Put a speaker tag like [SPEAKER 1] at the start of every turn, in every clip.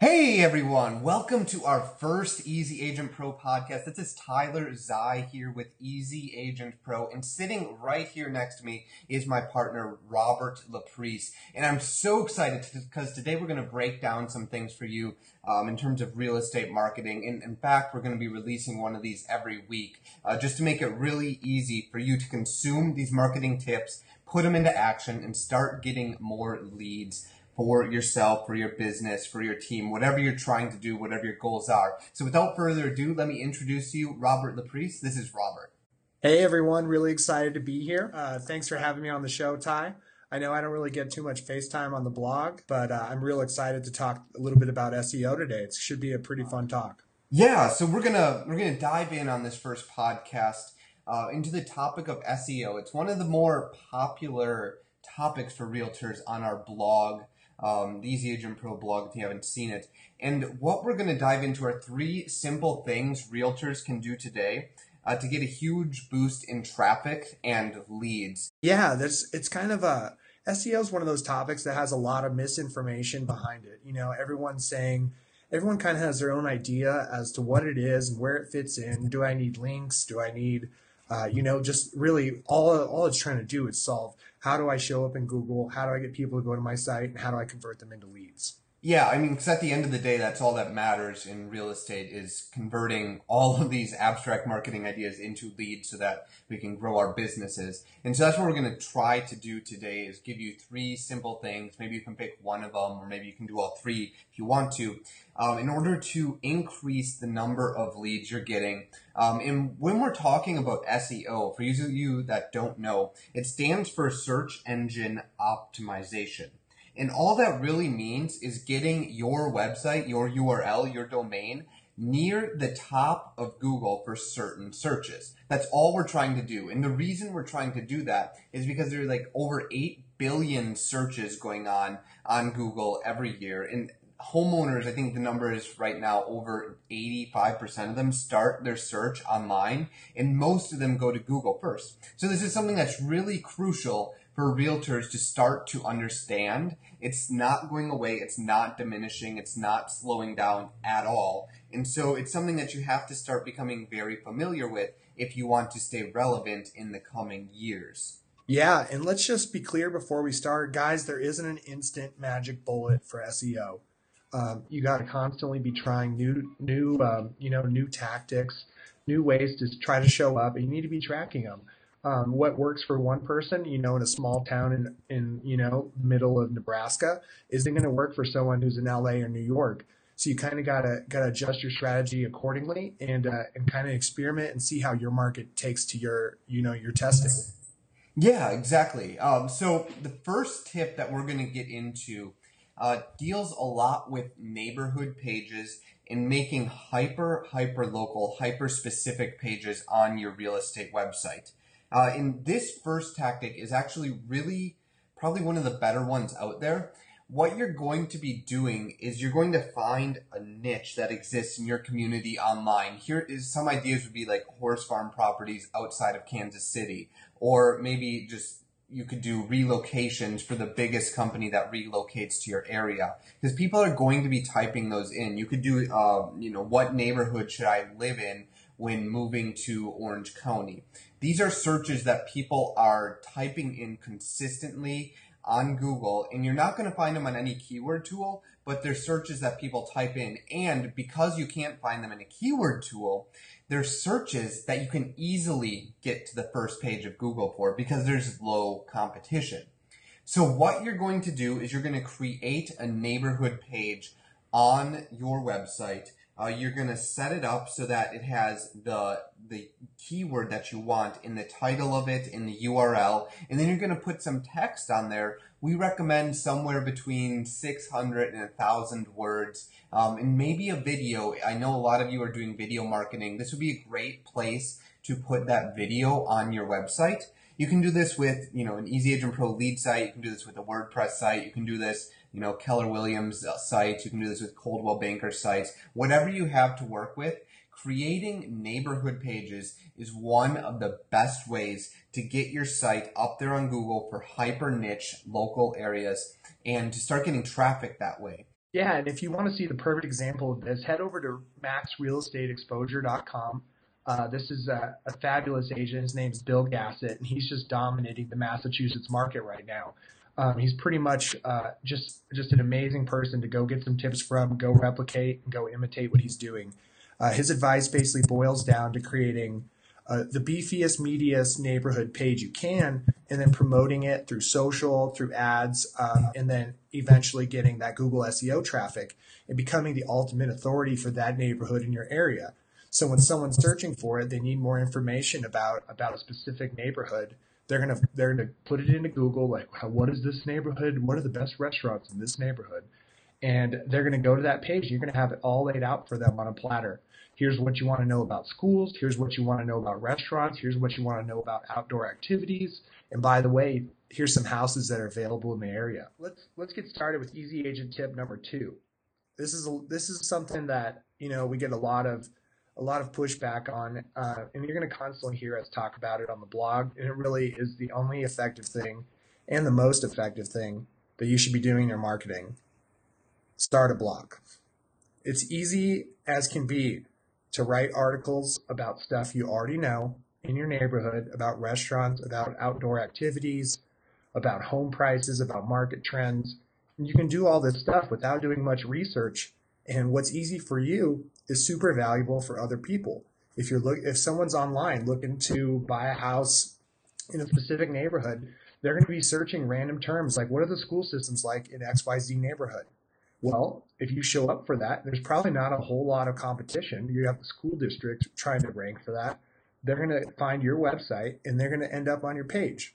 [SPEAKER 1] Hey everyone, welcome to our first Easy Agent Pro podcast. This is Tyler Zey here with Easy Agent Pro, and sitting right here next to me is my partner Robert Laprise. And I'm so excited because today we're going to break down some things for you um, in terms of real estate marketing. And in fact, we're going to be releasing one of these every week uh, just to make it really easy for you to consume these marketing tips, put them into action, and start getting more leads for yourself, for your business, for your team, whatever you're trying to do, whatever your goals are. So without further ado, let me introduce you, Robert Laprise. This is Robert.
[SPEAKER 2] Hey everyone, really excited to be here. Uh, thanks for having me on the show, Ty. I know I don't really get too much FaceTime on the blog, but uh, I'm real excited to talk a little bit about SEO today. It should be a pretty fun talk.
[SPEAKER 1] Yeah, so we're gonna we're gonna dive in on this first podcast uh, into the topic of SEO. It's one of the more popular topics for realtors on our blog um, the Easy Agent Pro blog if you haven't seen it. And what we're going to dive into are three simple things realtors can do today uh, to get a huge boost in traffic and leads.
[SPEAKER 2] Yeah, it's kind of a SEO is one of those topics that has a lot of misinformation behind it. You know, everyone's saying everyone kind of has their own idea as to what it is and where it fits in. Do I need links? Do I need uh, you know, just really all all it's trying to do is solve how do I show up in Google, how do I get people to go to my site, and how do I convert them into leads.
[SPEAKER 1] Yeah, I mean, because at the end of the day, that's all that matters in real estate is converting all of these abstract marketing ideas into leads so that we can grow our businesses. And so that's what we're going to try to do today is give you three simple things. Maybe you can pick one of them, or maybe you can do all three if you want to, um, in order to increase the number of leads you're getting. Um, and when we're talking about SEO, for those of you that don't know, it stands for search engine optimization. And all that really means is getting your website, your URL, your domain near the top of Google for certain searches. That's all we're trying to do. And the reason we're trying to do that is because there are like over 8 billion searches going on on Google every year. And homeowners, I think the number is right now over 85% of them start their search online and most of them go to Google first. So this is something that's really crucial for realtors to start to understand it's not going away, it's not diminishing, it's not slowing down at all. And so it's something that you have to start becoming very familiar with if you want to stay relevant in the coming years.
[SPEAKER 2] Yeah, and let's just be clear before we start, guys, there isn't an instant magic bullet for SEO. Um, you got to constantly be trying new, new, um, you know, new tactics, new ways to try to show up, and you need to be tracking them um, what works for one person, you know, in a small town in, in you know, middle of Nebraska isn't going to work for someone who's in LA or New York. So you kind of gotta gotta adjust your strategy accordingly and uh, and kind of experiment and see how your market takes to your you know your testing.
[SPEAKER 1] Yeah, exactly. Um, so the first tip that we're going to get into uh, deals a lot with neighborhood pages and making hyper hyper local hyper specific pages on your real estate website. Uh, and this first tactic is actually really probably one of the better ones out there. What you're going to be doing is you're going to find a niche that exists in your community online. Here is some ideas would be like horse farm properties outside of Kansas City, or maybe just you could do relocations for the biggest company that relocates to your area because people are going to be typing those in. You could do, uh, you know, what neighborhood should I live in when moving to Orange County? These are searches that people are typing in consistently on Google, and you're not going to find them on any keyword tool, but they're searches that people type in. And because you can't find them in a keyword tool, they're searches that you can easily get to the first page of Google for because there's low competition. So what you're going to do is you're going to create a neighborhood page on your website uh, you're going to set it up so that it has the the keyword that you want in the title of it, in the URL, and then you're going to put some text on there. We recommend somewhere between 600 and 1,000 words, um, and maybe a video. I know a lot of you are doing video marketing. This would be a great place to put that video on your website. You can do this with, you know, an Easy Agent Pro lead site. You can do this with a WordPress site. You can do this you know, Keller Williams sites. You can do this with Coldwell Banker sites. Whatever you have to work with, creating neighborhood pages is one of the best ways to get your site up there on Google for hyper niche local areas and to start getting traffic that way.
[SPEAKER 2] Yeah, and if you want to see the perfect example of this, head over to maxrealestateexposure.com. Uh, this is a, a, fabulous agent. His name's Bill Gassett, and he's just dominating the Massachusetts market right now. Um, he's pretty much uh, just just an amazing person to go get some tips from, go replicate, and go imitate what he's doing. Uh, his advice basically boils down to creating uh, the beefiest, meatiest neighborhood page you can, and then promoting it through social, through ads, um, and then eventually getting that Google SEO traffic and becoming the ultimate authority for that neighborhood in your area. So when someone's searching for it, they need more information about about a specific neighborhood. They're gonna they're gonna put it into Google like, what is this neighborhood? What are the best restaurants in this neighborhood? And they're gonna go to that page. You're gonna have it all laid out for them on a platter Here's what you want to know about schools. Here's what you want to know about restaurants. Here's what you want to know about outdoor activities. And by the way, here's some houses that are available in the area. Let's let's get started with easy agent tip number two. This is this is something that you know we get a lot of a lot of pushback on, uh, and you're going to constantly hear us talk about it on the blog. And it really is the only effective thing and the most effective thing that you should be doing in your marketing. Start a blog. It's easy as can be to write articles about stuff you already know in your neighborhood, about restaurants, about outdoor activities, about home prices, about market trends. And you can do all this stuff without doing much research. And what's easy for you is super valuable for other people. If you're look, if someone's online looking to buy a house in a specific neighborhood, they're going to be searching random terms like what are the school systems like in XYZ neighborhood? Well, if you show up for that, there's probably not a whole lot of competition. You have the school district trying to rank for that. They're going to find your website and they're going to end up on your page.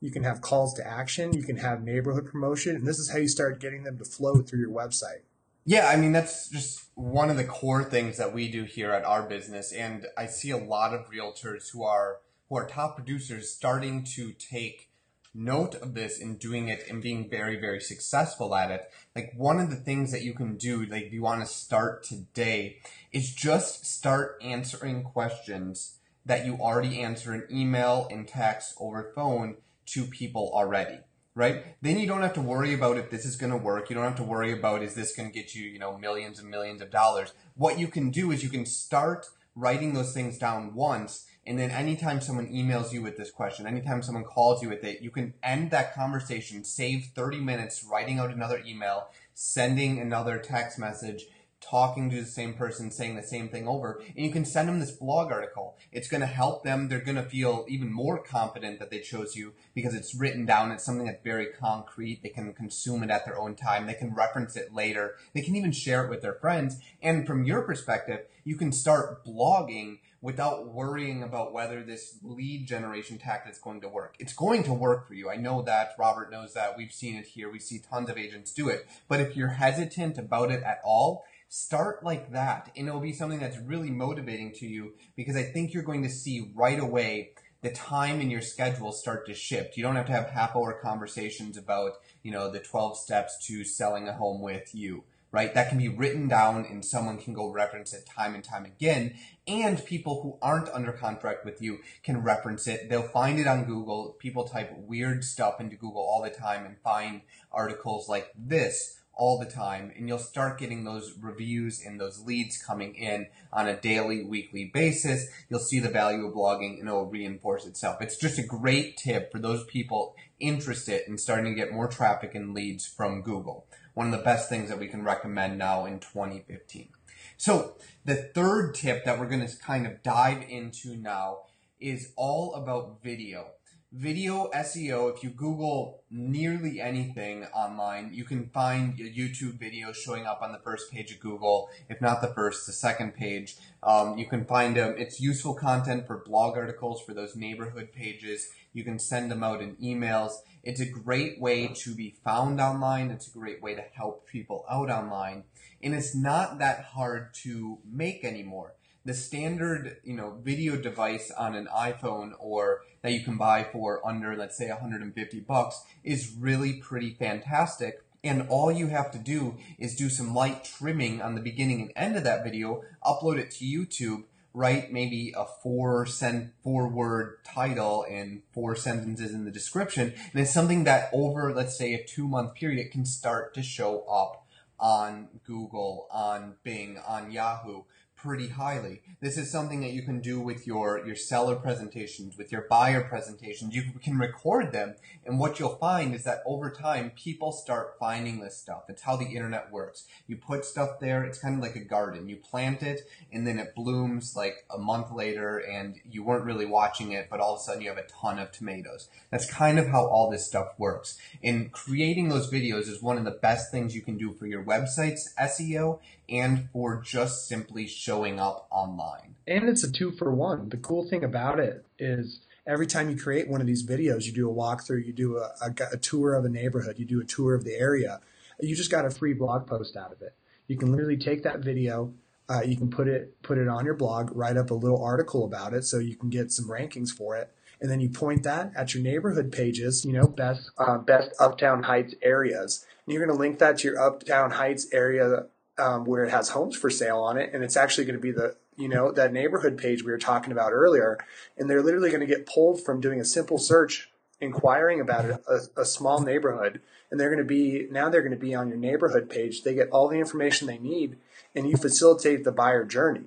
[SPEAKER 2] You can have calls to action, you can have neighborhood promotion, and this is how you start getting them to flow through your website.
[SPEAKER 1] Yeah, I mean, that's just one of the core things that we do here at our business. And I see a lot of realtors who are who are top producers starting to take note of this and doing it and being very, very successful at it. Like one of the things that you can do, like if you want to start today, is just start answering questions that you already answer in email and text over phone to people already. Right? Then you don't have to worry about if this is going to work. You don't have to worry about is this going to get you, you know, millions and millions of dollars. What you can do is you can start writing those things down once and then anytime someone emails you with this question, anytime someone calls you with it, you can end that conversation, save 30 minutes writing out another email, sending another text message, talking to the same person, saying the same thing over, and you can send them this blog article. It's going to help them. They're going to feel even more confident that they chose you because it's written down. It's something that's very concrete. They can consume it at their own time. They can reference it later. They can even share it with their friends. And from your perspective, you can start blogging without worrying about whether this lead generation tactic is going to work. It's going to work for you. I know that. Robert knows that. We've seen it here. We see tons of agents do it. But if you're hesitant about it at all, start like that. And it'll be something that's really motivating to you because I think you're going to see right away the time in your schedule start to shift. You don't have to have half hour conversations about, you know, the 12 steps to selling a home with you right? That can be written down and someone can go reference it time and time again. And people who aren't under contract with you can reference it. They'll find it on Google. People type weird stuff into Google all the time and find articles like this all the time and you'll start getting those reviews and those leads coming in on a daily weekly basis you'll see the value of blogging and it'll reinforce itself it's just a great tip for those people interested in starting to get more traffic and leads from google one of the best things that we can recommend now in 2015. So the third tip that we're going to kind of dive into now is all about video. Video SEO, if you Google nearly anything online, you can find a YouTube video showing up on the first page of Google, if not the first, the second page. Um, you can find them. It's useful content for blog articles, for those neighborhood pages. You can send them out in emails. It's a great way to be found online. It's a great way to help people out online. And it's not that hard to make anymore. The standard, you know, video device on an iPhone or that you can buy for under, let's say, 150 bucks is really pretty fantastic. And all you have to do is do some light trimming on the beginning and end of that video, upload it to YouTube, write maybe a four sent four word title and four sentences in the description and it's something that over let's say a two month period it can start to show up on Google, on Bing, on Yahoo pretty highly. This is something that you can do with your, your seller presentations, with your buyer presentations. You can record them. And what you'll find is that over time, people start finding this stuff. It's how the internet works. You put stuff there. It's kind of like a garden. You plant it and then it blooms like a month later and you weren't really watching it, but all of a sudden you have a ton of tomatoes. That's kind of how all this stuff works. And creating those videos is one of the best things you can do for your website's SEO and for just simply showing up online.
[SPEAKER 2] And it's a two for one. The cool thing about it is every time you create one of these videos, you do a walkthrough, you do a, a, a tour of a neighborhood, you do a tour of the area, you just got a free blog post out of it. You can literally take that video, uh, you can put it put it on your blog, write up a little article about it, so you can get some rankings for it, and then you point that at your neighborhood pages. You know, best uh, best Uptown Heights areas, and you're going to link that to your Uptown Heights area um, where it has homes for sale on it, and it's actually going to be the you know that neighborhood page we were talking about earlier, and they're literally going to get pulled from doing a simple search inquiring about it, a, a small neighborhood, and they're going to be now they're going to be on your neighborhood page. They get all the information they need, and you facilitate the buyer journey.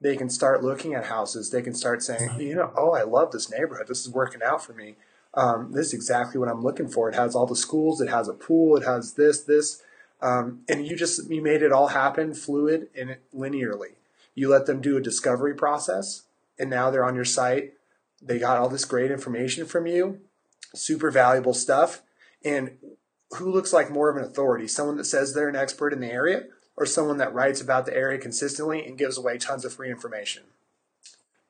[SPEAKER 2] They can start looking at houses. They can start saying, you know, oh, I love this neighborhood. This is working out for me. Um, this is exactly what I'm looking for. It has all the schools. It has a pool. It has this, this. Um, and you just you made it all happen fluid and linearly. You let them do a discovery process, and now they're on your site. They got all this great information from you, super valuable stuff. And who looks like more of an authority? Someone that says they're an expert in the area, or someone that writes about the area consistently and gives away tons of free information?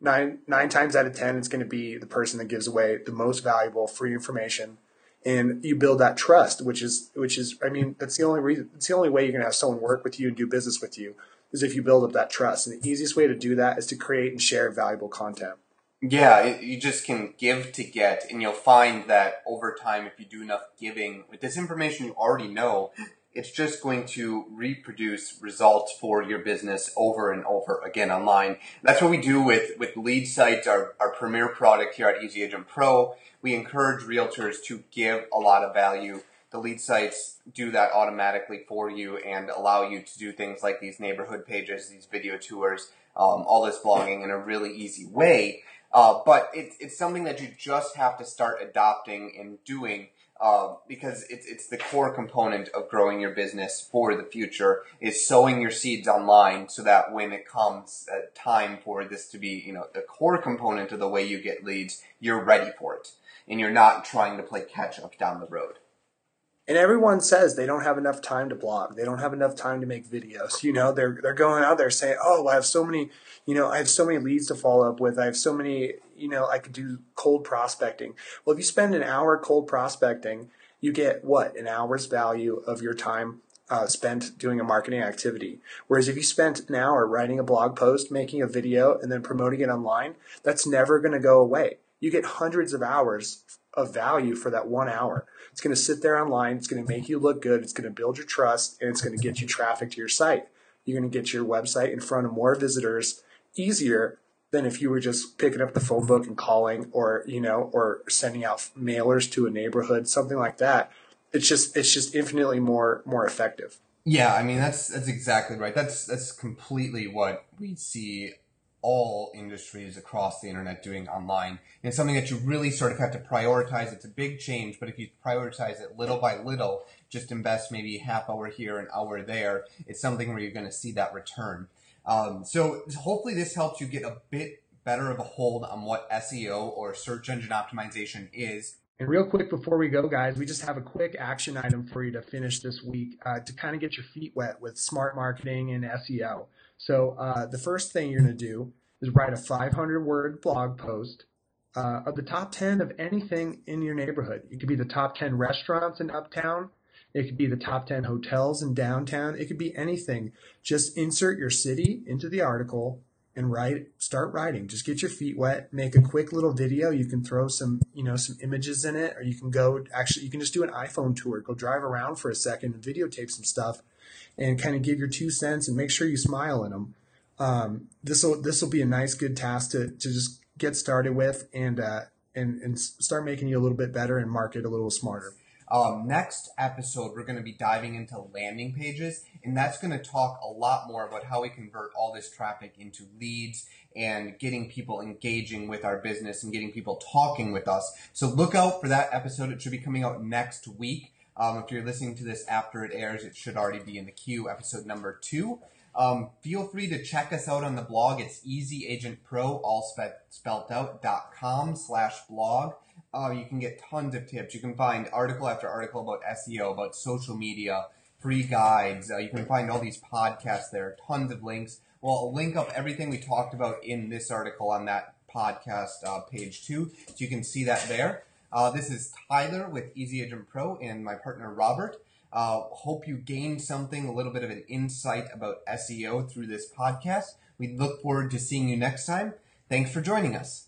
[SPEAKER 2] Nine nine times out of ten, it's going to be the person that gives away the most valuable free information and you build that trust, which is which is I mean that's the only reason it's the only way you're gonna have someone work with you and do business with you is if you build up that trust. And the easiest way to do that is to create and share valuable content.
[SPEAKER 1] Yeah, it, you just can give to get, and you'll find that over time, if you do enough giving with this information you already know, it's just going to reproduce results for your business over and over again online. That's what we do with, with lead sites, our, our premier product here at Easy Agent Pro we encourage realtors to give a lot of value. The lead sites do that automatically for you and allow you to do things like these neighborhood pages, these video tours, um, all this blogging in a really easy way. Uh, but it, it's something that you just have to start adopting and doing uh, because it's it's the core component of growing your business for the future is sowing your seeds online so that when it comes uh, time for this to be you know the core component of the way you get leads, you're ready for it and you're not trying to play catch up down the road.
[SPEAKER 2] And everyone says they don't have enough time to blog. They don't have enough time to make videos. You know, they're they're going out there saying, "Oh, I have so many, you know, I have so many leads to follow up with. I have so many, you know, I could do cold prospecting." Well, if you spend an hour cold prospecting, you get what an hour's value of your time uh, spent doing a marketing activity. Whereas if you spent an hour writing a blog post, making a video, and then promoting it online, that's never going to go away you get hundreds of hours of value for that one hour. It's going to sit there online. It's going to make you look good. It's going to build your trust and it's going to get you traffic to your site. You're going to get your website in front of more visitors easier than if you were just picking up the phone book and calling or, you know, or sending out mailers to a neighborhood, something like that. It's just, it's just infinitely more, more effective.
[SPEAKER 1] Yeah. I mean, that's, that's exactly right. That's, that's completely what we see all industries across the internet doing online. And it's something that you really sort of have to prioritize. It's a big change, but if you prioritize it little by little, just invest maybe half hour here, an hour there, it's something where you're going to see that return. Um, so hopefully this helps you get a bit better of a hold on what SEO or search engine optimization is.
[SPEAKER 2] And real quick before we go, guys, we just have a quick action item for you to finish this week uh, to kind of get your feet wet with smart marketing and SEO. So uh, the first thing you're going to do is write a 500 word blog post uh, of the top 10 of anything in your neighborhood. It could be the top 10 restaurants in uptown. It could be the top 10 hotels in downtown. It could be anything. Just insert your city into the article and write, start writing. Just get your feet wet, make a quick little video. You can throw some, you know, some images in it, or you can go, actually, you can just do an iPhone tour. Go drive around for a second and videotape some stuff and kind of give your two cents and make sure you smile in them. Um, this will this will be a nice good task to to just get started with and uh, and and start making you a little bit better and market a little smarter.
[SPEAKER 1] Um, next episode, we're going to be diving into landing pages, and that's going to talk a lot more about how we convert all this traffic into leads and getting people engaging with our business and getting people talking with us. So look out for that episode. It should be coming out next week. Um, if you're listening to this after it airs, it should already be in the queue, episode number two. Um, feel free to check us out on the blog. It's easyagentpro, all spe- spelled out, dot com slash blog. Uh, you can get tons of tips. You can find article after article about SEO, about social media, free guides. Uh, you can find all these podcasts there, tons of links. Well, I'll link up everything we talked about in this article on that podcast uh, page too, so you can see that there. Uh, this is Tyler with Easy Agent Pro and my partner Robert. Uh, hope you gained something, a little bit of an insight about SEO through this podcast. We look forward to seeing you next time. Thanks for joining us.